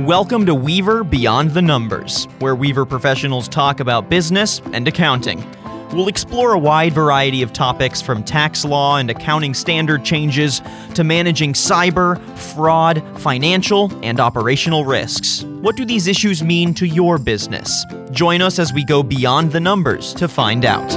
Welcome to Weaver Beyond the Numbers, where Weaver professionals talk about business and accounting. We'll explore a wide variety of topics from tax law and accounting standard changes to managing cyber, fraud, financial, and operational risks. What do these issues mean to your business? Join us as we go beyond the numbers to find out.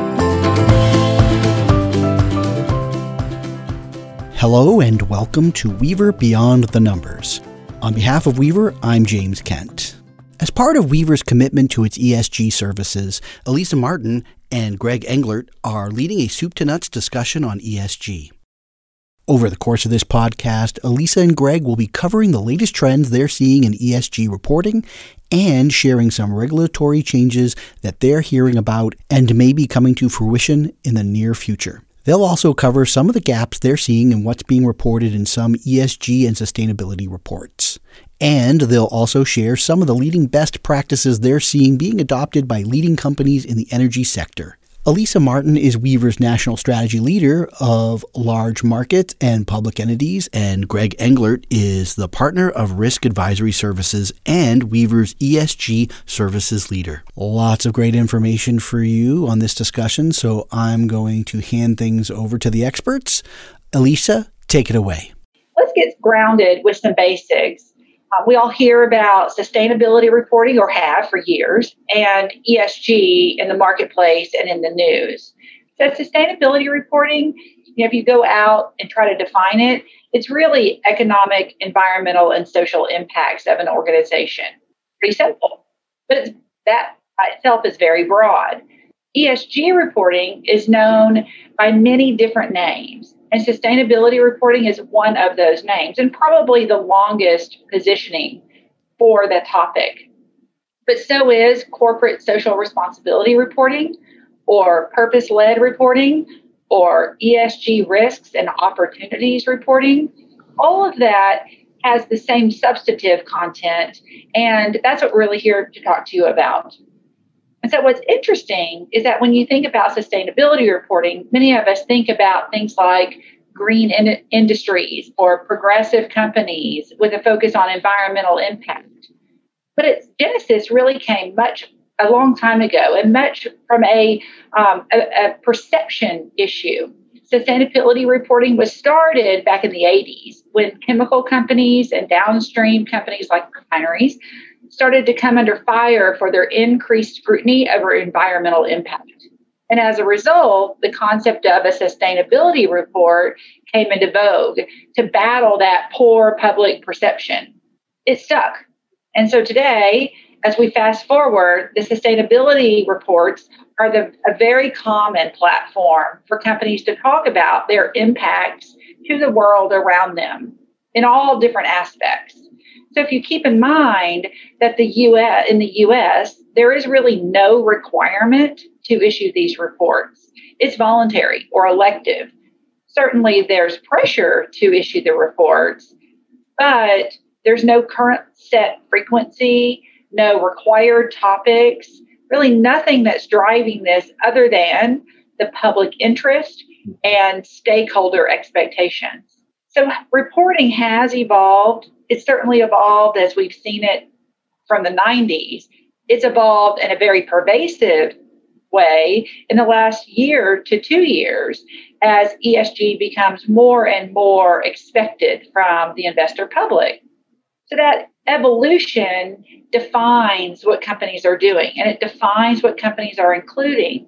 Hello, and welcome to Weaver Beyond the Numbers. On behalf of Weaver, I'm James Kent. As part of Weaver's commitment to its ESG services, Alyssa Martin and Greg Englert are leading a soup to nuts discussion on ESG. Over the course of this podcast, Alyssa and Greg will be covering the latest trends they're seeing in ESG reporting and sharing some regulatory changes that they're hearing about and may be coming to fruition in the near future. They'll also cover some of the gaps they're seeing in what's being reported in some ESG and sustainability reports. And they'll also share some of the leading best practices they're seeing being adopted by leading companies in the energy sector. Alyssa Martin is Weaver's national strategy leader of large markets and public entities, and Greg Englert is the partner of risk advisory services and Weaver's ESG services leader. Lots of great information for you on this discussion, so I'm going to hand things over to the experts. Alyssa, take it away. Let's get grounded with some basics. Uh, we all hear about sustainability reporting or have for years and ESG in the marketplace and in the news. So, sustainability reporting, you know, if you go out and try to define it, it's really economic, environmental, and social impacts of an organization. Pretty simple. But that by itself is very broad. ESG reporting is known by many different names. And sustainability reporting is one of those names and probably the longest positioning for that topic. But so is corporate social responsibility reporting or purpose led reporting or ESG risks and opportunities reporting. All of that has the same substantive content, and that's what we're really here to talk to you about. And so, what's interesting is that when you think about sustainability reporting, many of us think about things like green in- industries or progressive companies with a focus on environmental impact. But its genesis really came much a long time ago and much from a, um, a, a perception issue. Sustainability reporting was started back in the 80s when chemical companies and downstream companies like refineries started to come under fire for their increased scrutiny over environmental impact. And as a result, the concept of a sustainability report came into vogue to battle that poor public perception. It stuck. And so today, as we fast forward, the sustainability reports are the, a very common platform for companies to talk about their impacts to the world around them in all different aspects. So if you keep in mind that the US in the US there is really no requirement to issue these reports. It's voluntary or elective. Certainly there's pressure to issue the reports, but there's no current set frequency, no required topics, really nothing that's driving this other than the public interest and stakeholder expectations. So reporting has evolved it's certainly evolved as we've seen it from the 90s. It's evolved in a very pervasive way in the last year to two years as ESG becomes more and more expected from the investor public. So that evolution defines what companies are doing and it defines what companies are including.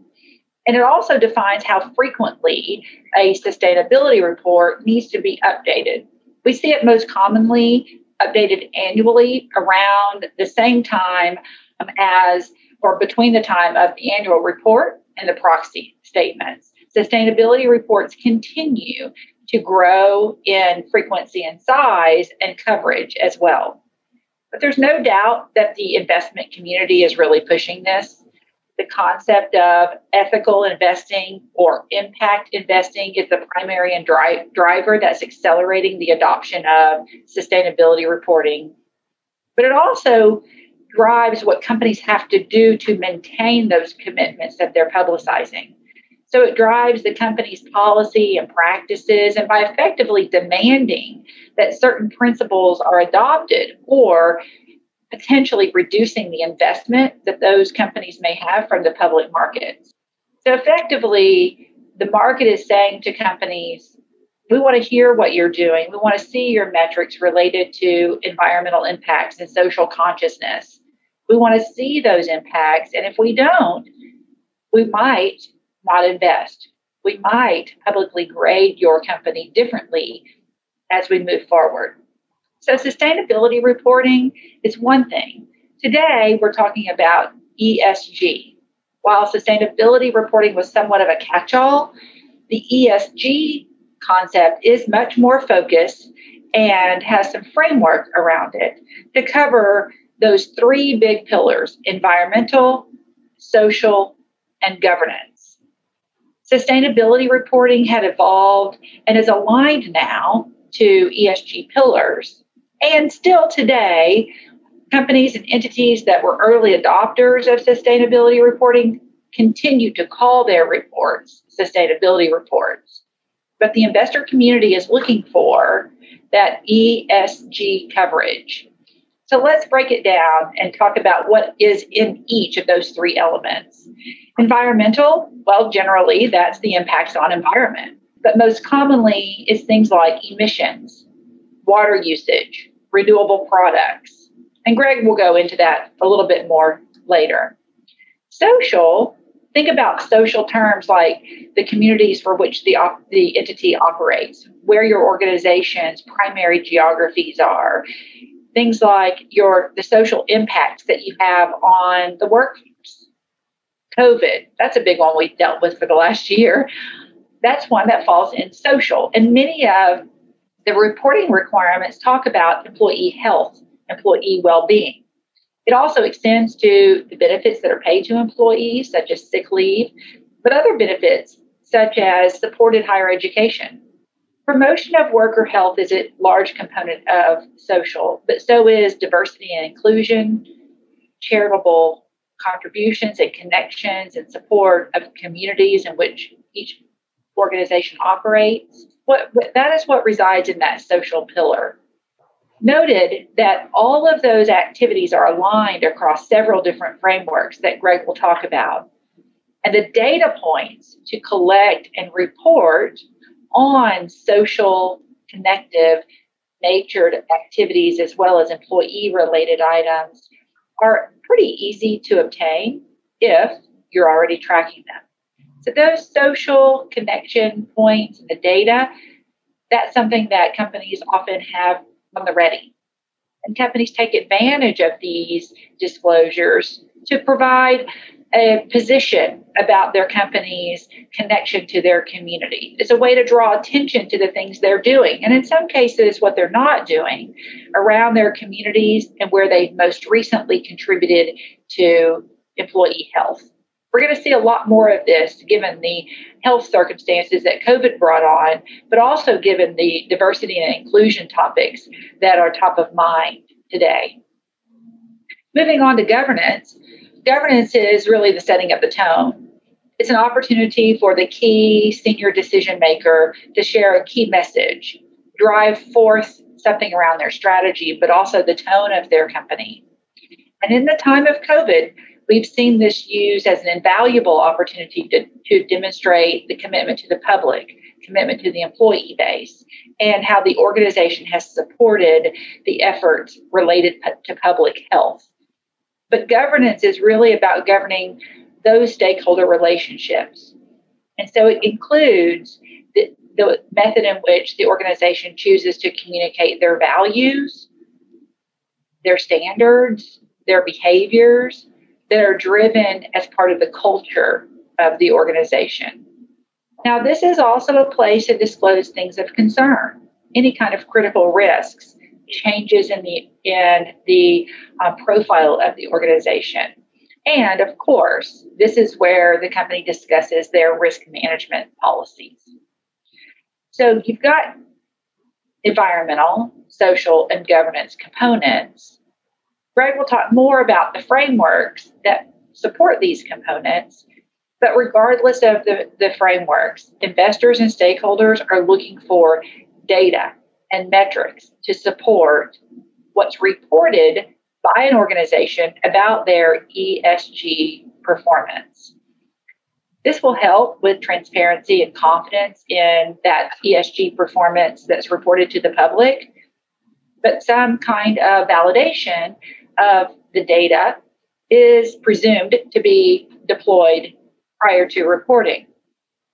And it also defines how frequently a sustainability report needs to be updated. We see it most commonly updated annually around the same time um, as or between the time of the annual report and the proxy statements. Sustainability reports continue to grow in frequency and size and coverage as well. But there's no doubt that the investment community is really pushing this the concept of ethical investing or impact investing is the primary and dri- driver that's accelerating the adoption of sustainability reporting. But it also drives what companies have to do to maintain those commitments that they're publicizing. So it drives the company's policy and practices, and by effectively demanding that certain principles are adopted or potentially reducing the investment that those companies may have from the public markets. So effectively, the market is saying to companies, we want to hear what you're doing. We want to see your metrics related to environmental impacts and social consciousness. We want to see those impacts. And if we don't, we might not invest. We might publicly grade your company differently as we move forward. So, sustainability reporting is one thing. Today, we're talking about ESG. While sustainability reporting was somewhat of a catch all, the ESG concept is much more focused and has some framework around it to cover those three big pillars environmental, social, and governance. Sustainability reporting had evolved and is aligned now to ESG pillars. And still today, companies and entities that were early adopters of sustainability reporting continue to call their reports sustainability reports. But the investor community is looking for that ESG coverage. So let's break it down and talk about what is in each of those three elements. Environmental, well, generally, that's the impacts on environment. But most commonly, it's things like emissions, water usage, renewable products. And Greg will go into that a little bit more later. Social, think about social terms like the communities for which the, op- the entity operates, where your organization's primary geographies are, things like your the social impacts that you have on the workforce. COVID, that's a big one we've dealt with for the last year. That's one that falls in social. And many of the reporting requirements talk about employee health, employee well being. It also extends to the benefits that are paid to employees, such as sick leave, but other benefits, such as supported higher education. Promotion of worker health is a large component of social, but so is diversity and inclusion, charitable contributions and connections and support of communities in which each organization operates. What, that is what resides in that social pillar noted that all of those activities are aligned across several different frameworks that Greg will talk about. And the data points to collect and report on social, connective, natured activities as well as employee related items are pretty easy to obtain if you're already tracking them. So, those social connection points and the data, that's something that companies often have on the ready. And companies take advantage of these disclosures to provide a position about their company's connection to their community. It's a way to draw attention to the things they're doing. And in some cases, what they're not doing around their communities and where they've most recently contributed to employee health. We're going to see a lot more of this given the health circumstances that COVID brought on, but also given the diversity and inclusion topics that are top of mind today. Moving on to governance, governance is really the setting of the tone. It's an opportunity for the key senior decision maker to share a key message, drive forth something around their strategy, but also the tone of their company. And in the time of COVID, We've seen this used as an invaluable opportunity to, to demonstrate the commitment to the public, commitment to the employee base, and how the organization has supported the efforts related to public health. But governance is really about governing those stakeholder relationships. And so it includes the, the method in which the organization chooses to communicate their values, their standards, their behaviors, that are driven as part of the culture of the organization. Now, this is also a place to disclose things of concern, any kind of critical risks, changes in the in the uh, profile of the organization. And of course, this is where the company discusses their risk management policies. So you've got environmental, social, and governance components Greg will talk more about the frameworks that support these components. But regardless of the, the frameworks, investors and stakeholders are looking for data and metrics to support what's reported by an organization about their ESG performance. This will help with transparency and confidence in that ESG performance that's reported to the public, but some kind of validation of the data is presumed to be deployed prior to reporting.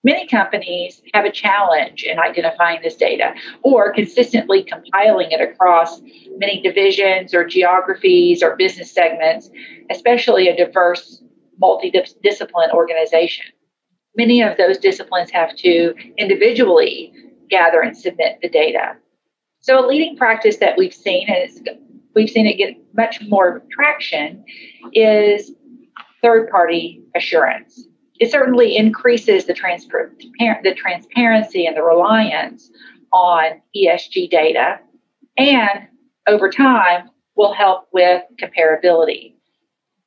Many companies have a challenge in identifying this data or consistently compiling it across many divisions or geographies or business segments, especially a diverse multidiscipline organization. Many of those disciplines have to individually gather and submit the data. So, a leading practice that we've seen, and we've seen it get much more traction, is third party assurance. It certainly increases the, transpar- the transparency and the reliance on ESG data, and over time will help with comparability.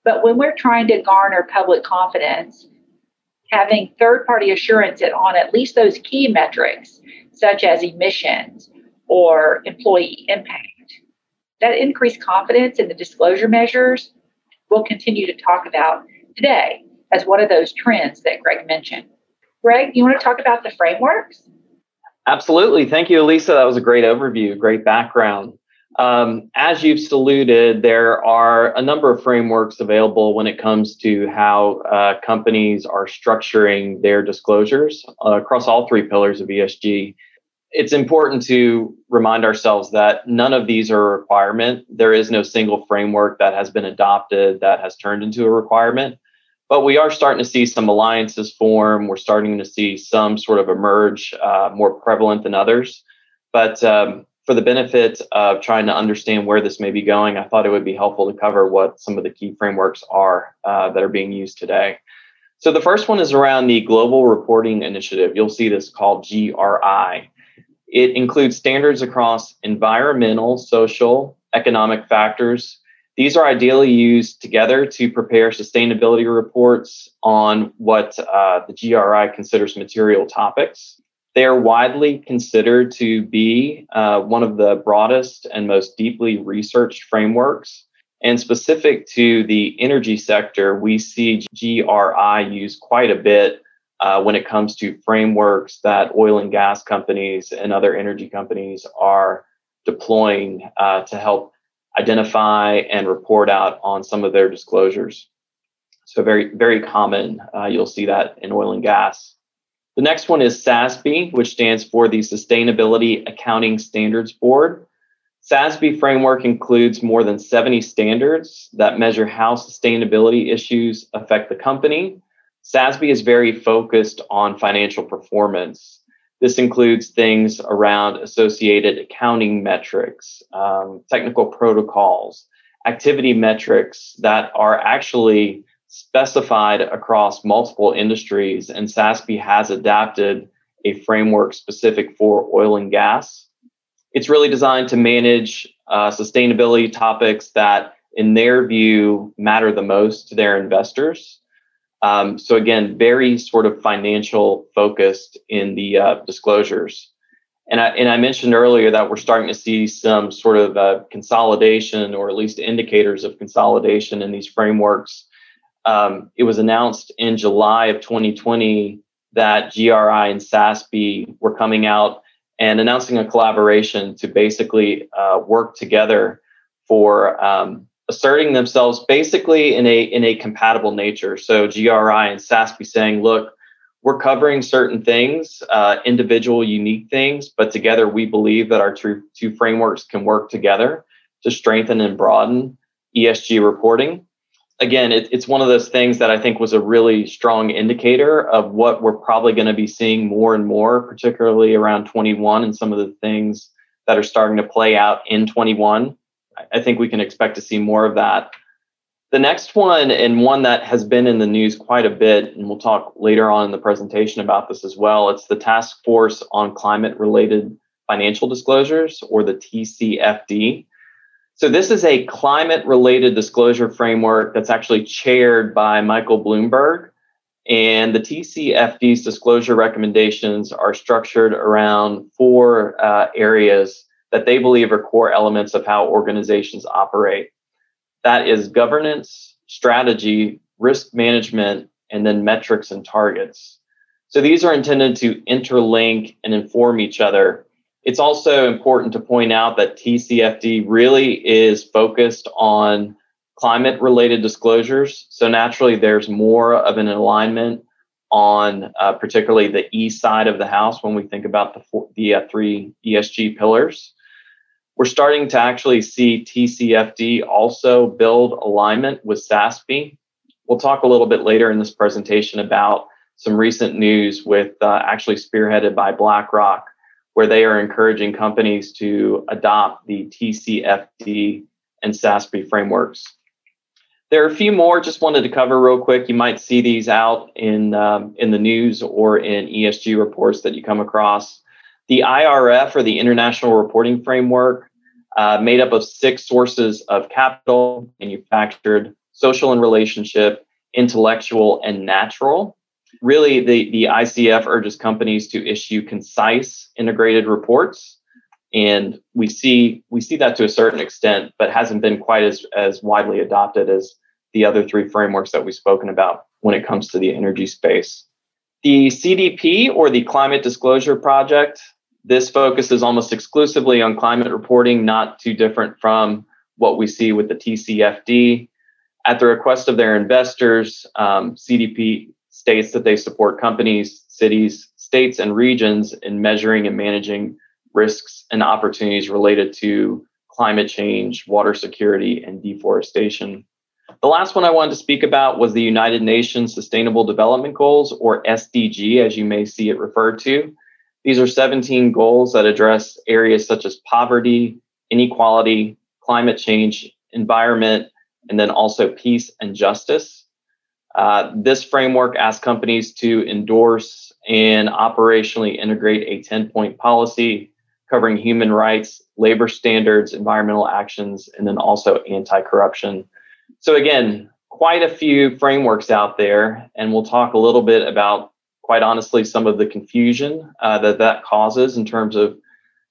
But when we're trying to garner public confidence, having third party assurance on at least those key metrics, such as emissions or employee impact, that increased confidence in the disclosure measures we'll continue to talk about today as one of those trends that Greg mentioned. Greg, you want to talk about the frameworks? Absolutely. Thank you, Alyssa. That was a great overview, great background. Um, as you've saluted, there are a number of frameworks available when it comes to how uh, companies are structuring their disclosures uh, across all three pillars of ESG. It's important to remind ourselves that none of these are a requirement. There is no single framework that has been adopted that has turned into a requirement. But we are starting to see some alliances form. We're starting to see some sort of emerge uh, more prevalent than others. But um, for the benefit of trying to understand where this may be going, I thought it would be helpful to cover what some of the key frameworks are uh, that are being used today. So the first one is around the Global Reporting Initiative. You'll see this called GRI. It includes standards across environmental, social, economic factors. These are ideally used together to prepare sustainability reports on what uh, the GRI considers material topics. They are widely considered to be uh, one of the broadest and most deeply researched frameworks. And specific to the energy sector, we see GRI used quite a bit uh, when it comes to frameworks that oil and gas companies and other energy companies are deploying uh, to help identify and report out on some of their disclosures. So very, very common. Uh, you'll see that in oil and gas. The next one is SASB, which stands for the Sustainability Accounting Standards Board. SASB framework includes more than 70 standards that measure how sustainability issues affect the company. SASB is very focused on financial performance. This includes things around associated accounting metrics, um, technical protocols, activity metrics that are actually specified across multiple industries, and SASB has adapted a framework specific for oil and gas. It's really designed to manage uh, sustainability topics that, in their view, matter the most to their investors. Um, so, again, very sort of financial focused in the uh, disclosures. And I, and I mentioned earlier that we're starting to see some sort of uh, consolidation or at least indicators of consolidation in these frameworks um, it was announced in July of 2020 that GRI and SASB were coming out and announcing a collaboration to basically uh, work together for um, asserting themselves basically in a in a compatible nature. So GRI and SASB saying, look, we're covering certain things, uh, individual, unique things, but together we believe that our two, two frameworks can work together to strengthen and broaden ESG reporting again, it, it's one of those things that I think was a really strong indicator of what we're probably going to be seeing more and more, particularly around 21 and some of the things that are starting to play out in 21. I think we can expect to see more of that. The next one, and one that has been in the news quite a bit, and we'll talk later on in the presentation about this as well, it's the Task Force on Climate Related Financial Disclosures, or the TCFD. So this is a climate related disclosure framework that's actually chaired by Michael Bloomberg. And the TCFD's disclosure recommendations are structured around four uh, areas that they believe are core elements of how organizations operate. That is governance, strategy, risk management, and then metrics and targets. So these are intended to interlink and inform each other. It's also important to point out that TCFD really is focused on climate related disclosures. So naturally, there's more of an alignment on uh, particularly the E side of the house when we think about the, four, the uh, three ESG pillars. We're starting to actually see TCFD also build alignment with SASB. We'll talk a little bit later in this presentation about some recent news with uh, actually spearheaded by BlackRock, where they are encouraging companies to adopt the TCFD and SASB frameworks. There are a few more. Just wanted to cover real quick. You might see these out in um, in the news or in ESG reports that you come across. The IRF or the International Reporting Framework, uh, made up of six sources of capital, manufactured, social and relationship, intellectual, and natural. Really, the, the ICF urges companies to issue concise, integrated reports and we see we see that to a certain extent, but hasn't been quite as as widely adopted as the other three frameworks that we've spoken about when it comes to the energy space. The CDP or the Climate Disclosure Project, this focuses almost exclusively on climate reporting, not too different from what we see with the TCFD. At the request of their investors, um, CDP states that they support companies, cities, states, and regions in measuring and managing risks and opportunities related to climate change, water security, and deforestation. The last one I wanted to speak about was the United Nations Sustainable Development Goals, or SDG, as you may see it referred to. These are 17 goals that address areas such as poverty, inequality, climate change, environment, and then also peace and justice. Uh, this framework asks companies to endorse and operationally integrate a 10 point policy covering human rights, labor standards, environmental actions, and then also anti corruption. So, again, quite a few frameworks out there, and we'll talk a little bit about, quite honestly, some of the confusion uh, that that causes in terms of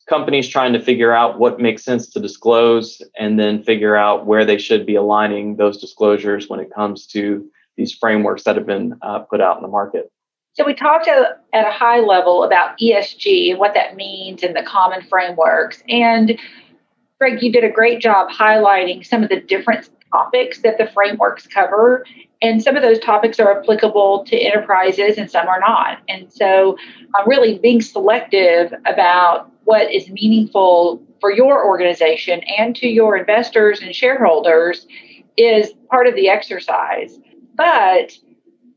companies trying to figure out what makes sense to disclose and then figure out where they should be aligning those disclosures when it comes to these frameworks that have been uh, put out in the market. So we talked at, a high level about ESG and what that means in the common frameworks. And Greg, you did a great job highlighting some of the different topics that the frameworks cover. And some of those topics are applicable to enterprises and some are not. And so, uh, really being selective about what is meaningful for your organization and to your investors and shareholders is part of the exercise. But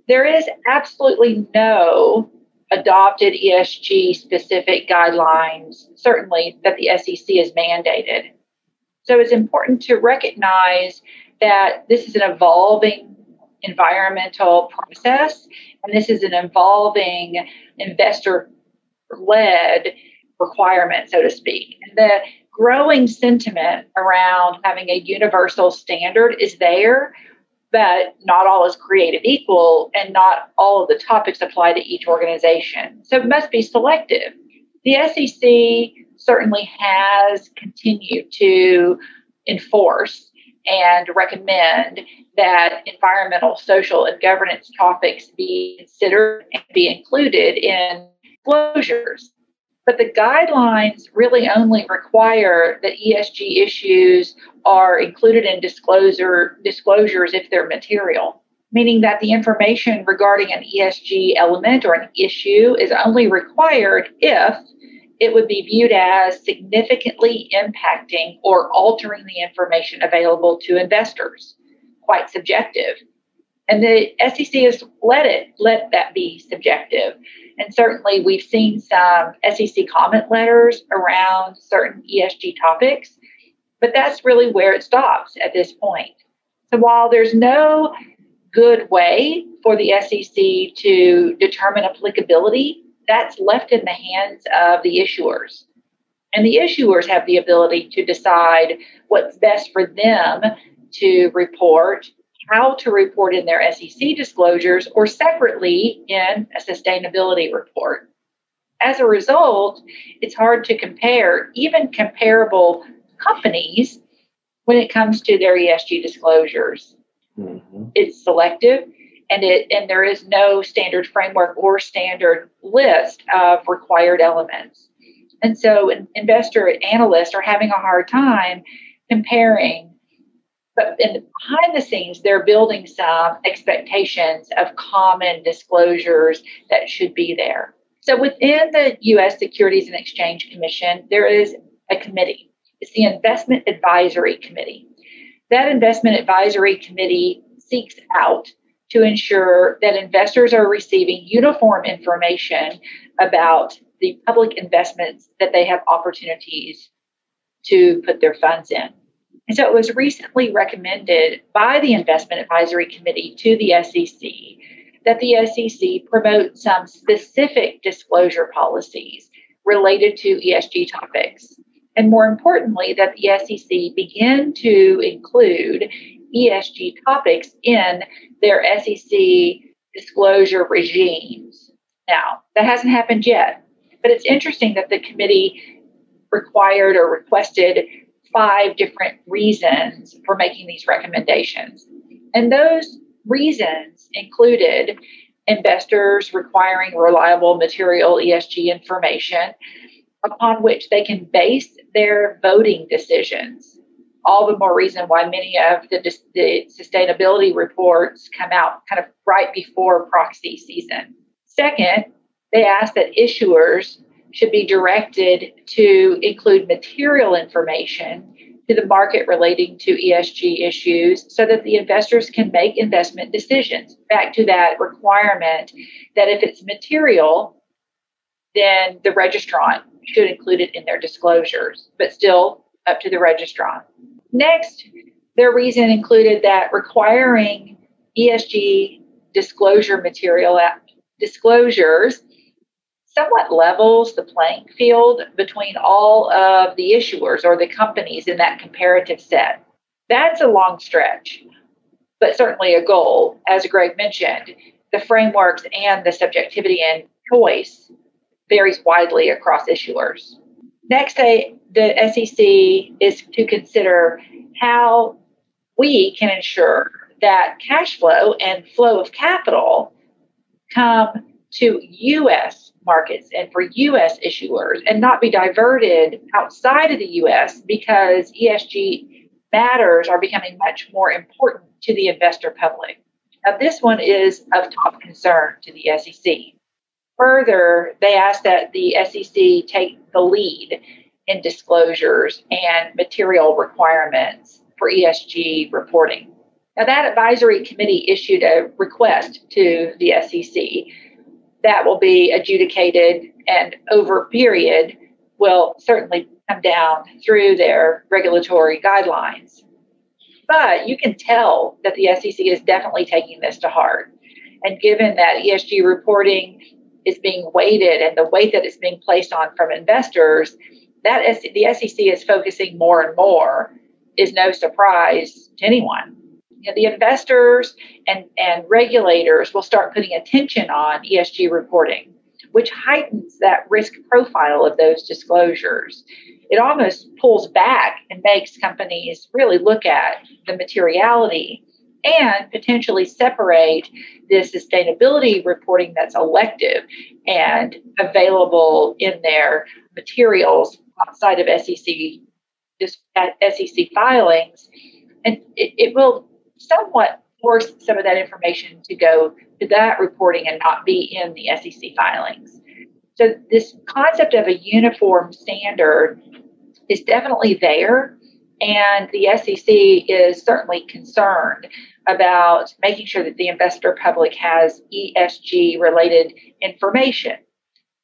there is absolutely no adopted ESG specific guidelines, certainly that the SEC has mandated. So it's important to recognize that this is an evolving environmental process and this is an evolving investor led requirement, so to speak. And the growing sentiment around having a universal standard is there but not all is created equal and not all of the topics apply to each organization. So it must be selective. The SEC certainly has continued to enforce and recommend that environmental, social, and governance topics be considered and be included in disclosures. But the guidelines really only require that ESG issues are included in disclosure disclosures if they're material, meaning that the information regarding an ESG element or an issue is only required if it would be viewed as significantly impacting or altering the information available to investors. Quite subjective. And the SEC has let it let that be subjective. And certainly, we've seen some SEC comment letters around certain ESG topics, but that's really where it stops at this point. So, while there's no good way for the SEC to determine applicability, that's left in the hands of the issuers. And the issuers have the ability to decide what's best for them to report how to report in their SEC disclosures or separately in a sustainability report. As a result, it's hard to compare even comparable companies when it comes to their ESG disclosures. Mm-hmm. It's selective and it and there is no standard framework or standard list of required elements. And so investor analysts are having a hard time comparing but in behind the scenes they're building some expectations of common disclosures that should be there. So within the US Securities and Exchange Commission there is a committee. It's the Investment Advisory Committee. That investment advisory committee seeks out to ensure that investors are receiving uniform information about the public investments that they have opportunities to put their funds in. And so it was recently recommended by the Investment Advisory Committee to the SEC that the SEC promote some specific disclosure policies related to ESG topics. And more importantly, that the SEC begin to include ESG topics in their SEC disclosure regimes. Now, that hasn't happened yet, but it's interesting that the committee required or requested five different reasons for making these recommendations. And those reasons included investors requiring reliable material ESG information upon which they can base their voting decisions all the more reason why many of the, the sustainability reports come out kind of right before proxy season. Second, they ask that issuers should be directed to include material information to the market relating to ESG issues so that the investors can make investment decisions. Back to that requirement that if it's material, then the registrant should include it in their disclosures, but still up to the registrant. Next, their reason included that requiring ESG disclosure material disclosures somewhat levels the playing field between all of the issuers or the companies in that comparative set. That's a long stretch, but certainly a goal. As Greg mentioned, the frameworks and the subjectivity and choice varies widely across issuers. Next, I, the SEC is to consider how we can ensure that cash flow and flow of capital come to U.S. markets and for U.S. issuers and not be diverted outside of the U.S. because ESG matters are becoming much more important to the investor public. Now, this one is of top concern to the SEC. Further, they ask that the SEC take the lead in disclosures and material requirements for ESG reporting. Now, that advisory committee issued a request to the SEC that will be adjudicated and over a period will certainly come down through their regulatory guidelines. But you can tell that the SEC is definitely taking this to heart. And given that ESG reporting is being weighted and the weight that is being placed on from investors, that the SEC is focusing more and more is no surprise to anyone. You know, the investors and, and regulators will start putting attention on ESG reporting, which heightens that risk profile of those disclosures. It almost pulls back and makes companies really look at the materiality and potentially separate the sustainability reporting that's elective and available in their materials outside of SEC SEC uh, filings, and it, it will somewhat force some of that information to go to that reporting and not be in the SEC filings. So this concept of a uniform standard is definitely there, and the SEC is certainly concerned about making sure that the investor public has ESG related information.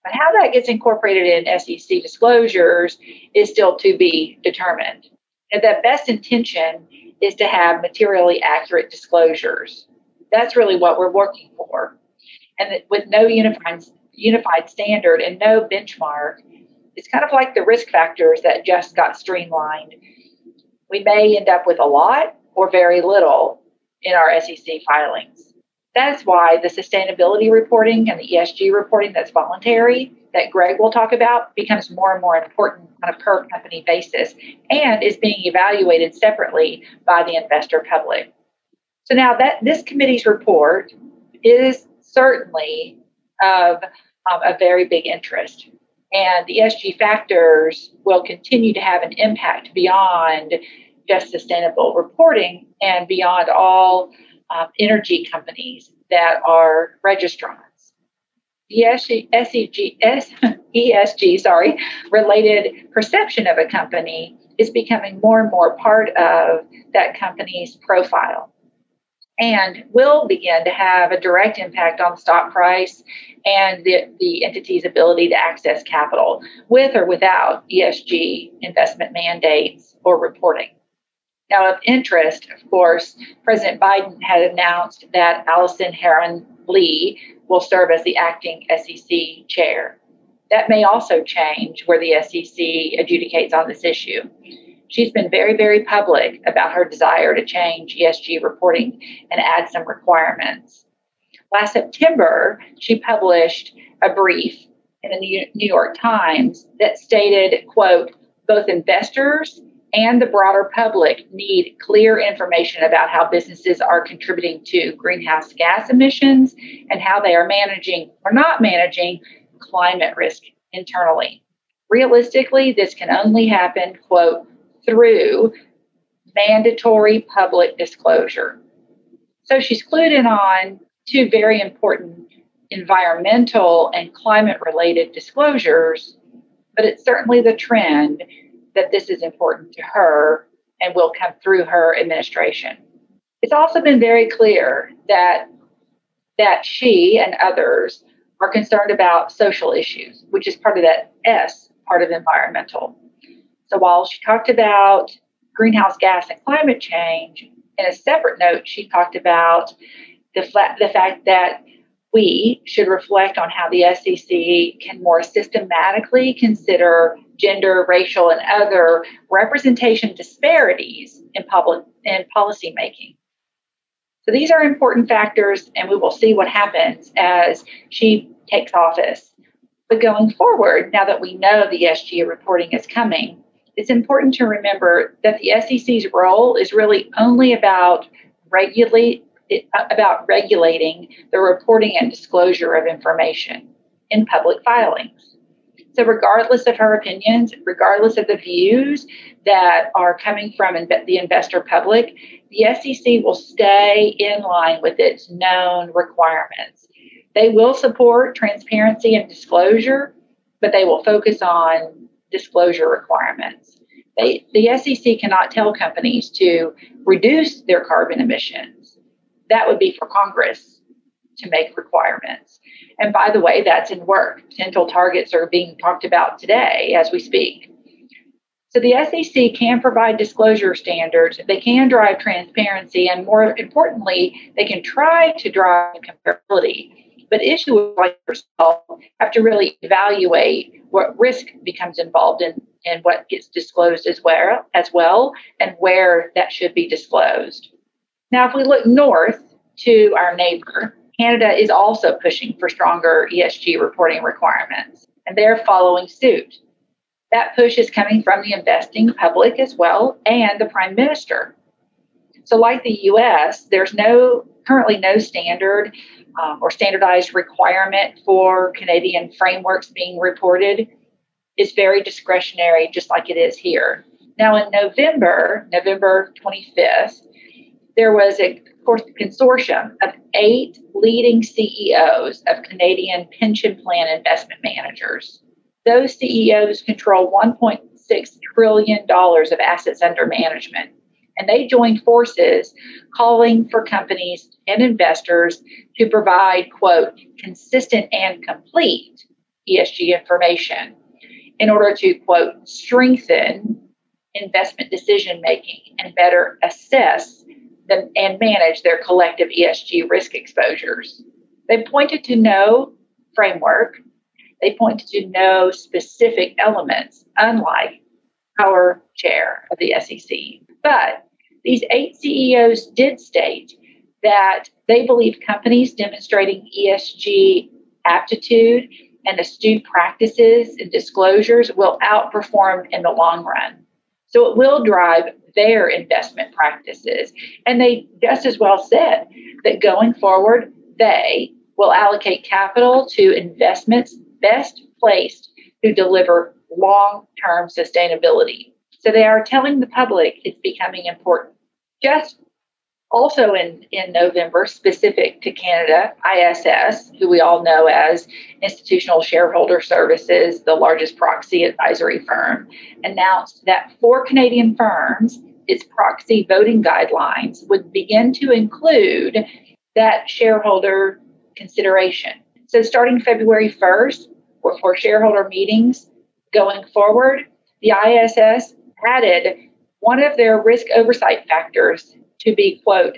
But how that gets incorporated in SEC disclosures is still to be determined. And the best intention is to have materially accurate disclosures. That's really what we're working for. And with no unified, unified standard and no benchmark, it's kind of like the risk factors that just got streamlined. We may end up with a lot or very little in our SEC filings. That's why the sustainability reporting and the ESG reporting that's voluntary that Greg will talk about becomes more and more important on a per company basis and is being evaluated separately by the investor public. So now that this committee's report is certainly of um, a very big interest. And the ESG factors will continue to have an impact beyond just sustainable reporting and beyond all um, energy companies that are registrants. The SEG, ESG sorry, related perception of a company is becoming more and more part of that company's profile and will begin to have a direct impact on stock price and the, the entity's ability to access capital with or without ESG investment mandates or reporting. Now, of interest, of course, President Biden had announced that Allison Herren Lee will serve as the acting SEC chair. That may also change where the SEC adjudicates on this issue. She's been very, very public about her desire to change ESG reporting and add some requirements. Last September, she published a brief in the New York Times that stated, quote, both investors and the broader public need clear information about how businesses are contributing to greenhouse gas emissions and how they are managing or not managing climate risk internally. Realistically, this can only happen, quote, through mandatory public disclosure. So she's clued in on two very important environmental and climate related disclosures, but it's certainly the trend that this is important to her and will come through her administration. It's also been very clear that that she and others are concerned about social issues, which is part of that S part of environmental. So while she talked about greenhouse gas and climate change, in a separate note, she talked about the, the fact that we should reflect on how the SEC can more systematically consider gender, racial, and other representation disparities in public in policy making. So these are important factors, and we will see what happens as she takes office. But going forward, now that we know the SGA reporting is coming, it's important to remember that the SEC's role is really only about regulate about regulating the reporting and disclosure of information in public filings. So, regardless of her opinions, regardless of the views that are coming from the investor public, the SEC will stay in line with its known requirements. They will support transparency and disclosure, but they will focus on disclosure requirements. They, the SEC cannot tell companies to reduce their carbon emissions. That would be for Congress to make requirements. And by the way, that's in work. Potential targets are being talked about today as we speak. So the SEC can provide disclosure standards, they can drive transparency, and more importantly, they can try to drive comparability. But issuers like yourself have to really evaluate what risk becomes involved in and what gets disclosed as well, as well and where that should be disclosed. Now, if we look north to our neighbor, Canada is also pushing for stronger ESG reporting requirements, and they're following suit. That push is coming from the investing public as well and the prime minister. So, like the US, there's no currently no standard um, or standardized requirement for Canadian frameworks being reported. It's very discretionary, just like it is here. Now, in November, November 25th, there was a consortium of eight leading CEOs of Canadian pension plan investment managers. Those CEOs control $1.6 trillion of assets under management and they joined forces calling for companies and investors to provide, quote, consistent and complete ESG information in order to, quote, strengthen investment decision making and better assess them and manage their collective ESG risk exposures. They pointed to no framework, they pointed to no specific elements, unlike our chair of the SEC. But these eight CEOs did state that they believe companies demonstrating ESG aptitude and astute practices and disclosures will outperform in the long run. So it will drive their investment practices. And they just as well said that going forward, they will allocate capital to investments best placed to deliver long term sustainability. So they are telling the public it's becoming important. Just also in, in November, specific to Canada, ISS, who we all know as Institutional Shareholder Services, the largest proxy advisory firm, announced that for Canadian firms, its proxy voting guidelines would begin to include that shareholder consideration. So, starting February 1st, for, for shareholder meetings going forward, the ISS added one of their risk oversight factors to be, quote,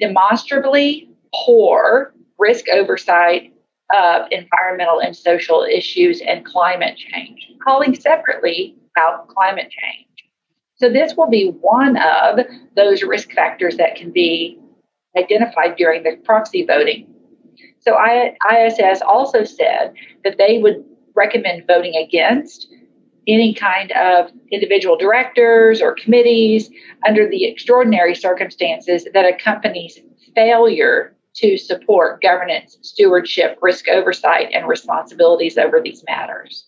demonstrably poor risk oversight of environmental and social issues and climate change, calling separately out climate change. So, this will be one of those risk factors that can be identified during the proxy voting. So, ISS also said that they would recommend voting against any kind of individual directors or committees under the extraordinary circumstances that accompanies failure to support governance, stewardship, risk oversight, and responsibilities over these matters.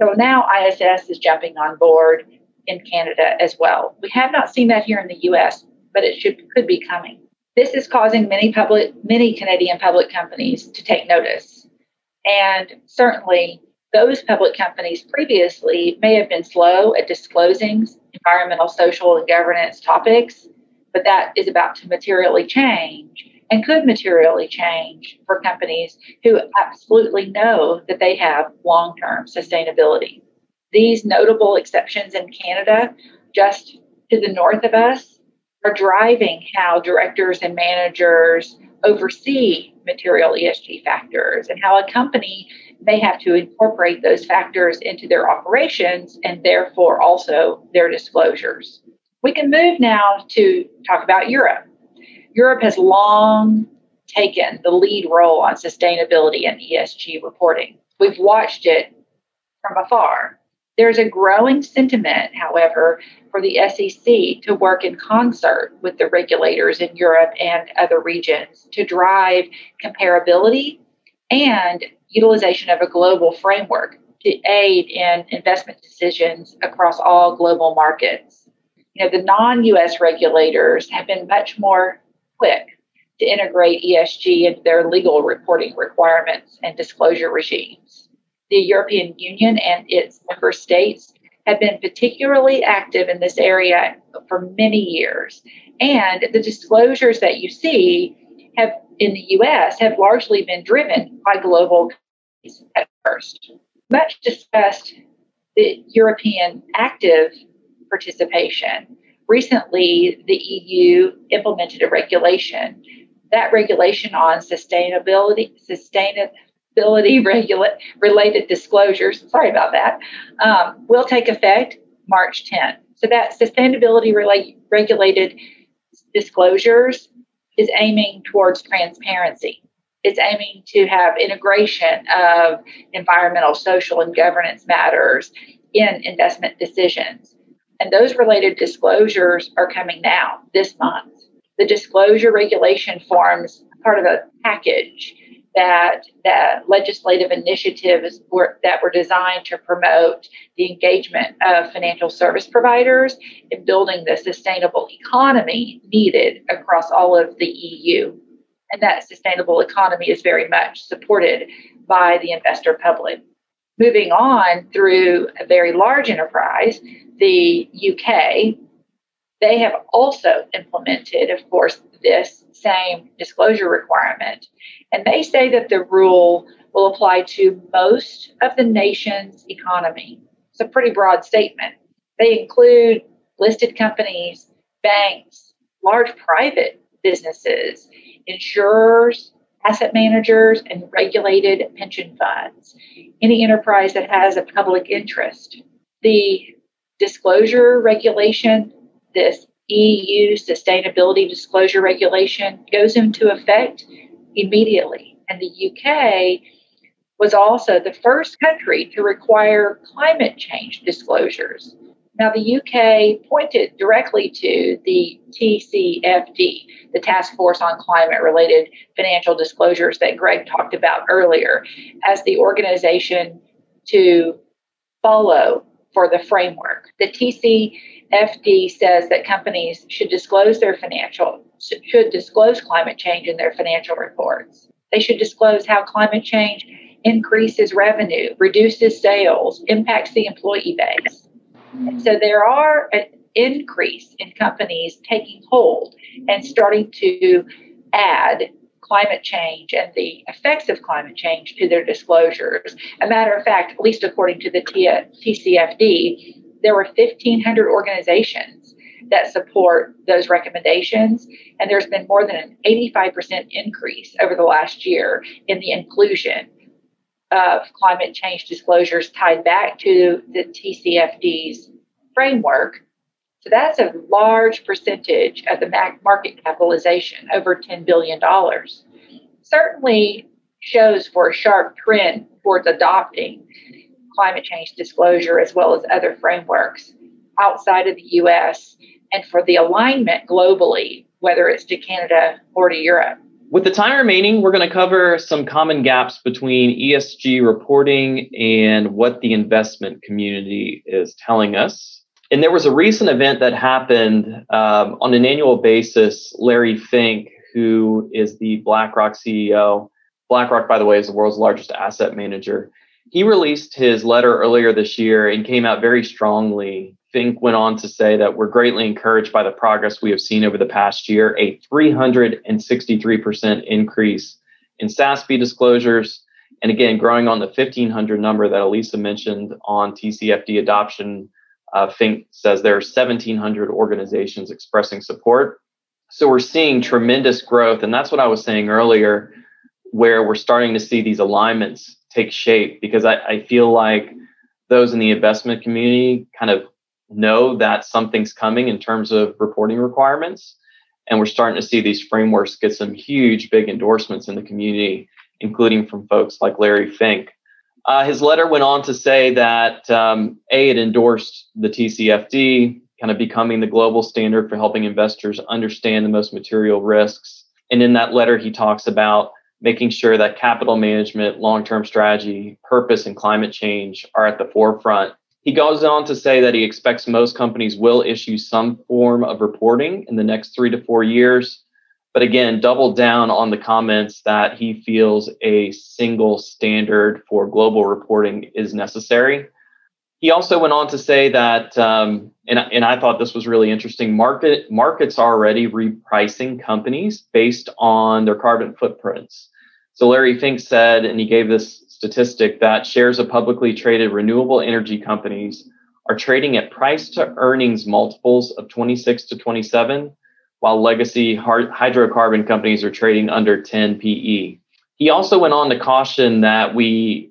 So now ISS is jumping on board in Canada as well. We have not seen that here in the US, but it should could be coming. This is causing many public many Canadian public companies to take notice. And certainly those public companies previously may have been slow at disclosing environmental, social, and governance topics, but that is about to materially change and could materially change for companies who absolutely know that they have long term sustainability. These notable exceptions in Canada, just to the north of us, are driving how directors and managers oversee material ESG factors and how a company may have to incorporate those factors into their operations and therefore also their disclosures. We can move now to talk about Europe. Europe has long taken the lead role on sustainability and ESG reporting. We've watched it from afar. There's a growing sentiment, however, for the SEC to work in concert with the regulators in Europe and other regions to drive comparability and utilization of a global framework to aid in investment decisions across all global markets. You know, the non-US regulators have been much more quick to integrate ESG into their legal reporting requirements and disclosure regimes. The European Union and its member states have been particularly active in this area for many years. And the disclosures that you see have in the US have largely been driven by global companies at first. Much discussed the European active participation. Recently, the EU implemented a regulation. That regulation on sustainability, sustainability regula- related disclosures, sorry about that, um, will take effect March 10th. So that sustainability related regulated disclosures is aiming towards transparency. It's aiming to have integration of environmental, social, and governance matters in investment decisions. And those related disclosures are coming now this month. The disclosure regulation forms part of a package that that legislative initiatives were, that were designed to promote the engagement of financial service providers in building the sustainable economy needed across all of the EU. And that sustainable economy is very much supported by the investor public. Moving on through a very large enterprise, the UK, they have also implemented, of course, this same disclosure requirement. And they say that the rule will apply to most of the nation's economy. It's a pretty broad statement. They include listed companies, banks, large private businesses, insurers, asset managers, and regulated pension funds. Any enterprise that has a public interest. The disclosure regulation, this EU sustainability disclosure regulation, goes into effect immediately. And the UK was also the first country to require climate change disclosures. Now, the UK pointed directly to the TCFD, the Task Force on Climate Related Financial Disclosures that Greg talked about earlier, as the organization to follow for the framework. The TCFD says that companies should disclose their financial should disclose climate change in their financial reports. They should disclose how climate change increases revenue, reduces sales, impacts the employee base. So there are an increase in companies taking hold and starting to add climate change and the effects of climate change to their disclosures. A matter of fact, at least according to the TCFD, there were 1,500 organizations that support those recommendations. And there's been more than an 85% increase over the last year in the inclusion of climate change disclosures tied back to the TCFD's framework. So that's a large percentage of the market capitalization, over $10 billion. Certainly shows for a sharp trend towards adopting climate change disclosure as well as other frameworks outside of the US and for the alignment globally, whether it's to Canada or to Europe. With the time remaining, we're going to cover some common gaps between ESG reporting and what the investment community is telling us. And there was a recent event that happened um, on an annual basis. Larry Fink, who is the BlackRock CEO, BlackRock, by the way, is the world's largest asset manager. He released his letter earlier this year and came out very strongly Fink went on to say that we're greatly encouraged by the progress we have seen over the past year, a 363% increase in SASB disclosures. And again, growing on the 1500 number that Alyssa mentioned on TCFD adoption, uh, Fink says there are 1700 organizations expressing support. So we're seeing tremendous growth. And that's what I was saying earlier, where we're starting to see these alignments take shape because I, I feel like those in the investment community kind of know that something's coming in terms of reporting requirements. And we're starting to see these frameworks get some huge, big endorsements in the community, including from folks like Larry Fink. Uh, his letter went on to say that um, A, it endorsed the TCFD, kind of becoming the global standard for helping investors understand the most material risks. And in that letter, he talks about making sure that capital management, long term strategy, purpose, and climate change are at the forefront he goes on to say that he expects most companies will issue some form of reporting in the next three to four years. But again, double down on the comments that he feels a single standard for global reporting is necessary. He also went on to say that, um, and, and I thought this was really interesting. Market markets are already repricing companies based on their carbon footprints. So Larry Fink said, and he gave this statistic that shares of publicly traded renewable energy companies are trading at price to earnings multiples of 26 to 27, while legacy hydrocarbon companies are trading under 10 PE. He also went on to caution that we,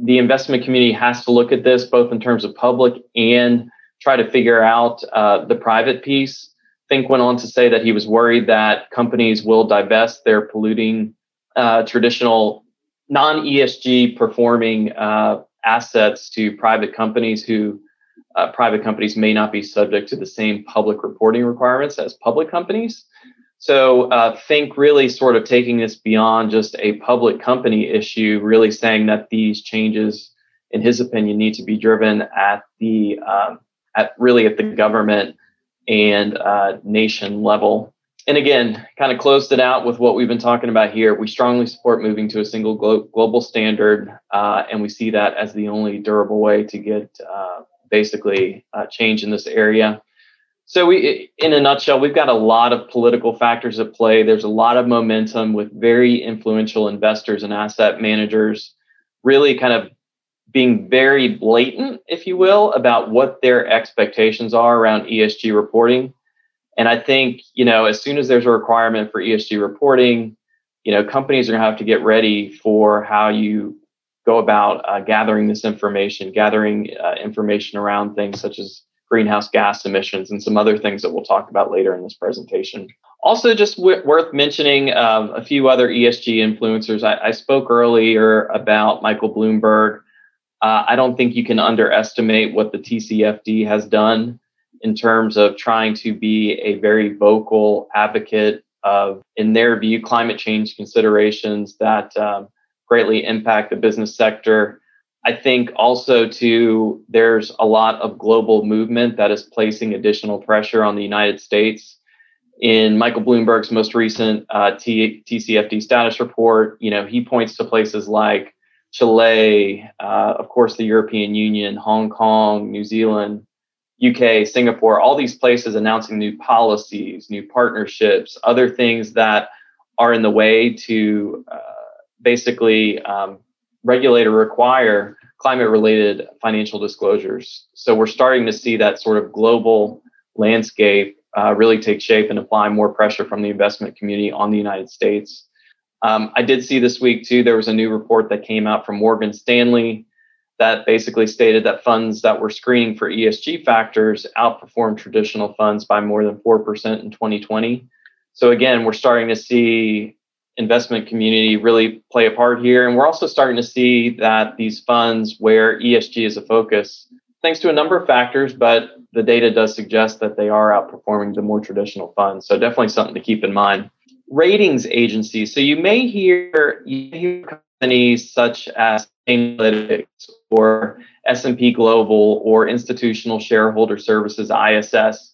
the investment community, has to look at this both in terms of public and try to figure out uh, the private piece. Fink went on to say that he was worried that companies will divest their polluting uh, traditional non ESG performing uh, assets to private companies who uh, private companies may not be subject to the same public reporting requirements as public companies. So uh, Fink really sort of taking this beyond just a public company issue, really saying that these changes, in his opinion, need to be driven at the um, at really at the government and uh, nation level and again, kind of closed it out with what we've been talking about here. We strongly support moving to a single glo- global standard, uh, and we see that as the only durable way to get uh, basically uh, change in this area. So, we, in a nutshell, we've got a lot of political factors at play. There's a lot of momentum with very influential investors and asset managers, really kind of being very blatant, if you will, about what their expectations are around ESG reporting and I think, you know, as soon as there's a requirement for ESG reporting, you know, companies are going to have to get ready for how you go about uh, gathering this information, gathering uh, information around things such as greenhouse gas emissions and some other things that we'll talk about later in this presentation. Also, just w- worth mentioning um, a few other ESG influencers. I, I spoke earlier about Michael Bloomberg. Uh, I don't think you can underestimate what the TCFD has done in terms of trying to be a very vocal advocate of, in their view, climate change considerations that um, greatly impact the business sector. I think also too, there's a lot of global movement that is placing additional pressure on the United States. In Michael Bloomberg's most recent uh, T- TCFD status report, you know, he points to places like Chile, uh, of course, the European Union, Hong Kong, New Zealand, UK, Singapore, all these places announcing new policies, new partnerships, other things that are in the way to uh, basically um, regulate or require climate related financial disclosures. So we're starting to see that sort of global landscape uh, really take shape and apply more pressure from the investment community on the United States. Um, I did see this week too, there was a new report that came out from Morgan Stanley that basically stated that funds that were screening for ESG factors outperformed traditional funds by more than 4% in 2020. So again, we're starting to see investment community really play a part here. And we're also starting to see that these funds where ESG is a focus, thanks to a number of factors, but the data does suggest that they are outperforming the more traditional funds. So definitely something to keep in mind ratings agencies. So you may hear, you hear companies such as Analytics or S&P Global or Institutional Shareholder Services ISS.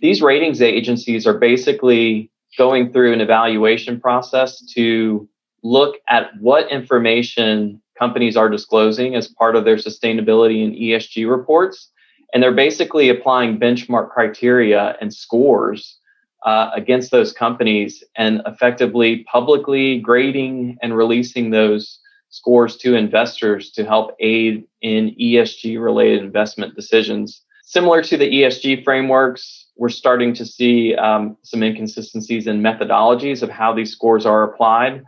These ratings agencies are basically going through an evaluation process to look at what information companies are disclosing as part of their sustainability and ESG reports. And they're basically applying benchmark criteria and scores uh, against those companies and effectively publicly grading and releasing those scores to investors to help aid in ESG related investment decisions. Similar to the ESG frameworks, we're starting to see um, some inconsistencies in methodologies of how these scores are applied.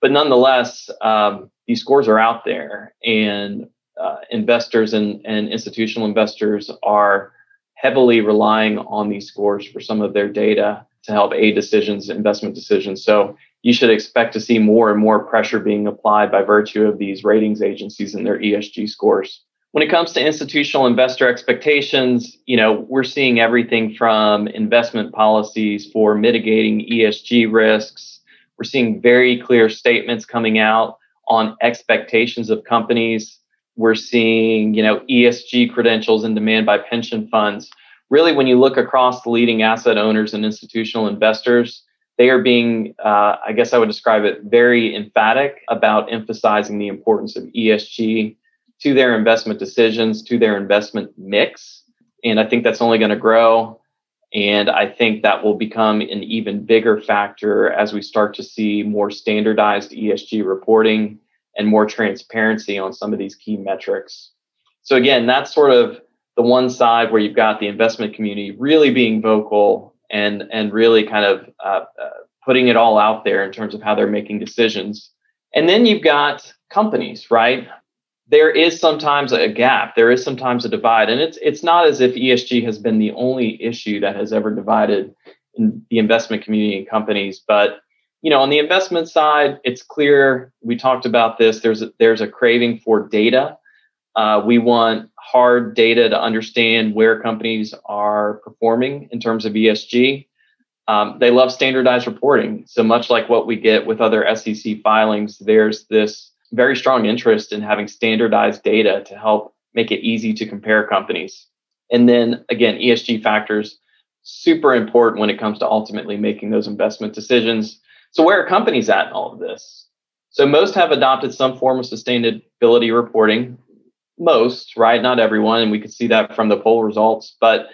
But nonetheless, um, these scores are out there, and uh, investors and, and institutional investors are heavily relying on these scores for some of their data to help aid decisions, investment decisions. So you should expect to see more and more pressure being applied by virtue of these ratings agencies and their ESG scores. When it comes to institutional investor expectations, you know, we're seeing everything from investment policies for mitigating ESG risks. We're seeing very clear statements coming out on expectations of companies we're seeing, you know, ESG credentials in demand by pension funds. Really, when you look across the leading asset owners and institutional investors, they are being, uh, I guess I would describe it, very emphatic about emphasizing the importance of ESG to their investment decisions, to their investment mix. And I think that's only going to grow. And I think that will become an even bigger factor as we start to see more standardized ESG reporting and more transparency on some of these key metrics. So again, that's sort of the one side where you've got the investment community really being vocal and and really kind of uh, uh, putting it all out there in terms of how they're making decisions. And then you've got companies, right? There is sometimes a gap. There is sometimes a divide, and it's it's not as if ESG has been the only issue that has ever divided in the investment community and companies, but you know, on the investment side, it's clear. We talked about this. There's a, there's a craving for data. Uh, we want hard data to understand where companies are performing in terms of ESG. Um, they love standardized reporting. So much like what we get with other SEC filings, there's this very strong interest in having standardized data to help make it easy to compare companies. And then again, ESG factors super important when it comes to ultimately making those investment decisions so where are companies at in all of this? So most have adopted some form of sustainability reporting. Most, right? Not everyone, and we could see that from the poll results. But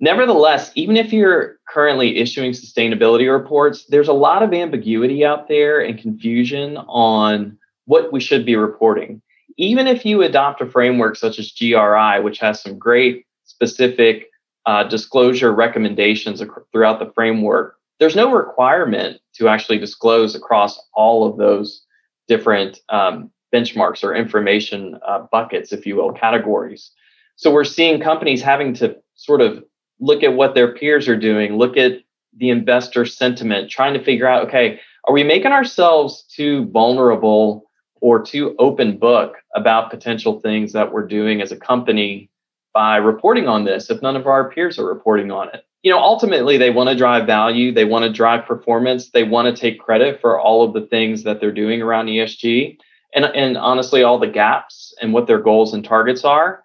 nevertheless, even if you're currently issuing sustainability reports, there's a lot of ambiguity out there and confusion on what we should be reporting. Even if you adopt a framework such as GRI, which has some great specific uh, disclosure recommendations throughout the framework, there's no requirement to actually disclose across all of those different um, benchmarks or information uh, buckets, if you will, categories. So we're seeing companies having to sort of look at what their peers are doing, look at the investor sentiment, trying to figure out, okay, are we making ourselves too vulnerable or too open book about potential things that we're doing as a company by reporting on this if none of our peers are reporting on it? You know, ultimately, they want to drive value, they want to drive performance, they want to take credit for all of the things that they're doing around ESG and, and honestly, all the gaps and what their goals and targets are.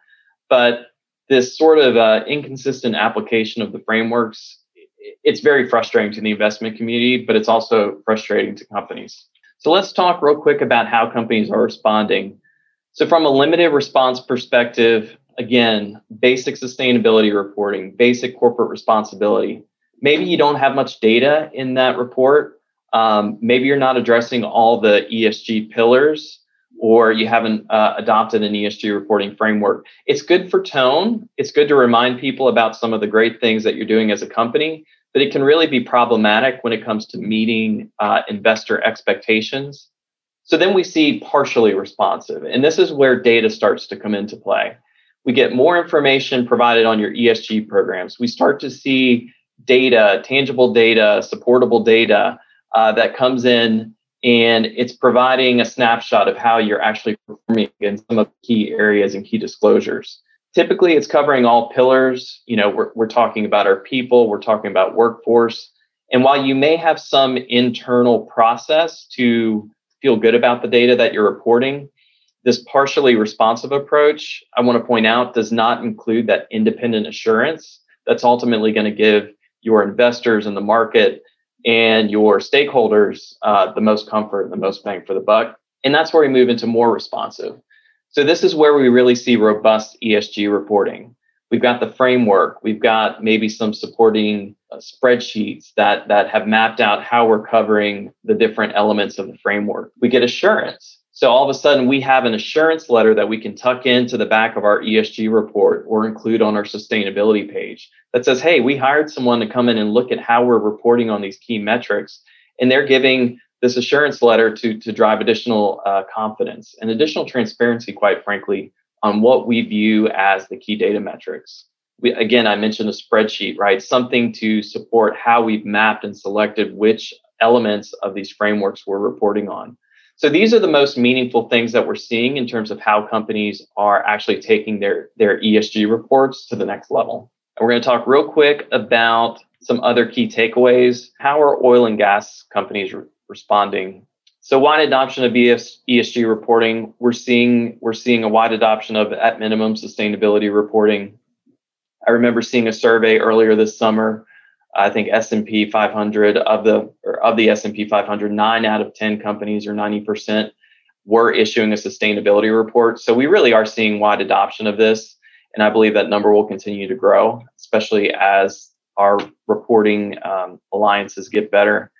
But this sort of uh, inconsistent application of the frameworks it's very frustrating to the investment community but it's also frustrating to companies. So let's talk real quick about how companies are responding. So from a limited response perspective again basic sustainability reporting basic corporate responsibility. Maybe you don't have much data in that report. Um, maybe you're not addressing all the esg pillars or you haven't uh, adopted an ESG reporting framework. It's good for tone. It's good to remind people about some of the great things that you're doing as a company, but it can really be problematic when it comes to meeting uh, investor expectations. So then we see partially responsive, and this is where data starts to come into play. We get more information provided on your ESG programs. We start to see data, tangible data, supportable data uh, that comes in and it's providing a snapshot of how you're actually performing in some of the key areas and key disclosures. Typically, it's covering all pillars. You know, we're, we're talking about our people, we're talking about workforce. And while you may have some internal process to feel good about the data that you're reporting, this partially responsive approach, I want to point out, does not include that independent assurance that's ultimately going to give your investors in the market and your stakeholders uh, the most comfort the most bang for the buck. And that's where we move into more responsive. So this is where we really see robust ESG reporting. We've got the framework. We've got maybe some supporting uh, spreadsheets that that have mapped out how we're covering the different elements of the framework. We get assurance. So all of a sudden, we have an assurance letter that we can tuck into the back of our ESG report or include on our sustainability page that says, hey, we hired someone to come in and look at how we're reporting on these key metrics. And they're giving this assurance letter to, to drive additional uh, confidence and additional transparency, quite frankly, on what we view as the key data metrics. We, again, I mentioned a spreadsheet, right? Something to support how we've mapped and selected which elements of these frameworks we're reporting on. So these are the most meaningful things that we're seeing in terms of how companies are actually taking their, their ESG reports to the next level. And we're going to talk real quick about some other key takeaways. How are oil and gas companies re- responding? So wide adoption of ESG reporting. We're seeing we're seeing a wide adoption of at minimum sustainability reporting. I remember seeing a survey earlier this summer I think S&P 500 of the of the S&P 500, nine out of 10 companies or 90% were issuing a sustainability report. So we really are seeing wide adoption of this. And I believe that number will continue to grow, especially as our reporting um, alliances get better.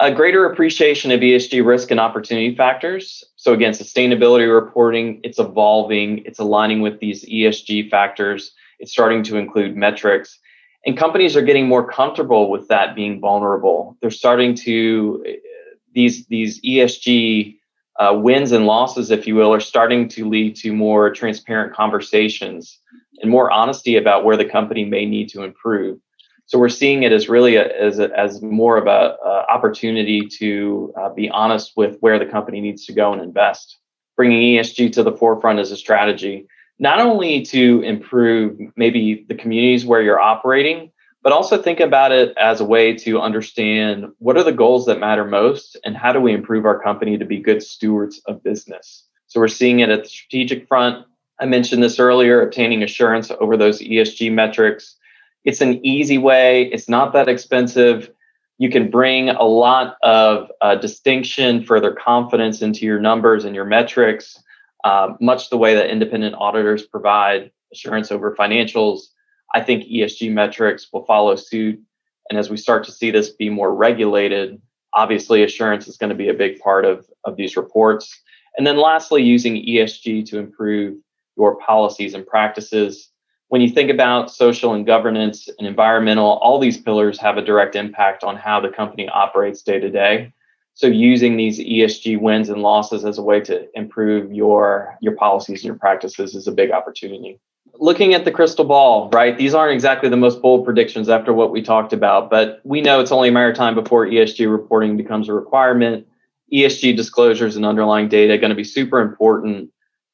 A greater appreciation of ESG risk and opportunity factors. So again, sustainability reporting, it's evolving, it's aligning with these ESG factors. It's starting to include metrics and companies are getting more comfortable with that being vulnerable. They're starting to these these ESG uh, wins and losses, if you will, are starting to lead to more transparent conversations and more honesty about where the company may need to improve. So we're seeing it as really a, as a, as more of a, a opportunity to uh, be honest with where the company needs to go and invest. Bringing ESG to the forefront as a strategy not only to improve maybe the communities where you're operating, but also think about it as a way to understand what are the goals that matter most and how do we improve our company to be good stewards of business. So we're seeing it at the strategic front. I mentioned this earlier, obtaining assurance over those ESG metrics. It's an easy way, it's not that expensive. You can bring a lot of uh, distinction, further confidence into your numbers and your metrics uh, much the way that independent auditors provide assurance over financials, I think ESG metrics will follow suit. And as we start to see this be more regulated, obviously assurance is going to be a big part of, of these reports. And then lastly, using ESG to improve your policies and practices. When you think about social and governance and environmental, all these pillars have a direct impact on how the company operates day to day. So using these ESG wins and losses as a way to improve your your policies and your practices is a big opportunity. looking at the crystal ball, right? These aren't exactly the most bold predictions after what we talked about, but we know it's only a matter of time before ESG reporting becomes a requirement. ESG disclosures and underlying data are going to be super important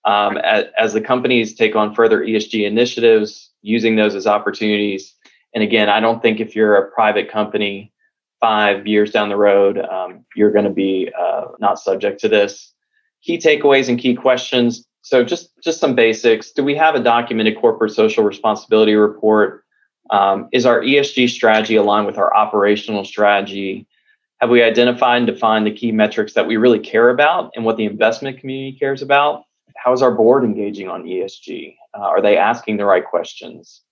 um, as, as the companies take on further ESG initiatives, using those as opportunities. And again, I don't think if you're a private company five years down the road, um, you're going to be uh, not subject to this. Key takeaways and key questions. So just just some basics. Do we have a documented corporate social responsibility report? Um, is our ESG strategy aligned with our operational strategy? Have we identified and defined the key metrics that we really care about and what the investment community cares about? How is our board engaging on ESG? Uh, are they asking the right questions?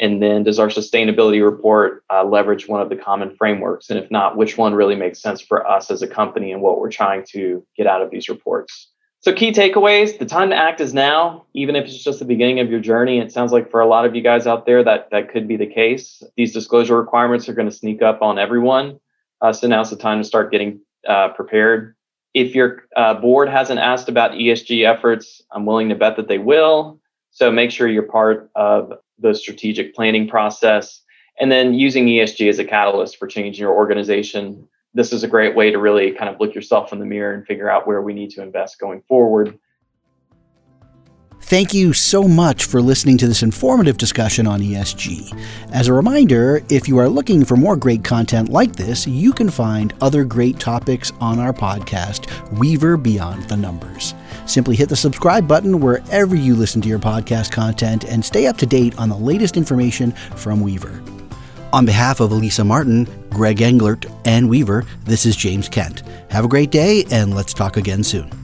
And then does our sustainability report uh, leverage one of the common frameworks? And if not, which one really makes sense for us as a company and what we're trying to get out of these reports? So, key takeaways the time to act is now, even if it's just the beginning of your journey. It sounds like for a lot of you guys out there that that could be the case. These disclosure requirements are going to sneak up on everyone. Uh, so, now's the time to start getting uh, prepared. If your uh, board hasn't asked about ESG efforts, I'm willing to bet that they will. So, make sure you're part of the strategic planning process, and then using ESG as a catalyst for changing your organization. This is a great way to really kind of look yourself in the mirror and figure out where we need to invest going forward. Thank you so much for listening to this informative discussion on ESG. As a reminder, if you are looking for more great content like this, you can find other great topics on our podcast, Weaver Beyond the Numbers. Simply hit the subscribe button wherever you listen to your podcast content and stay up to date on the latest information from Weaver. On behalf of Alyssa Martin, Greg Englert, and Weaver, this is James Kent. Have a great day, and let's talk again soon.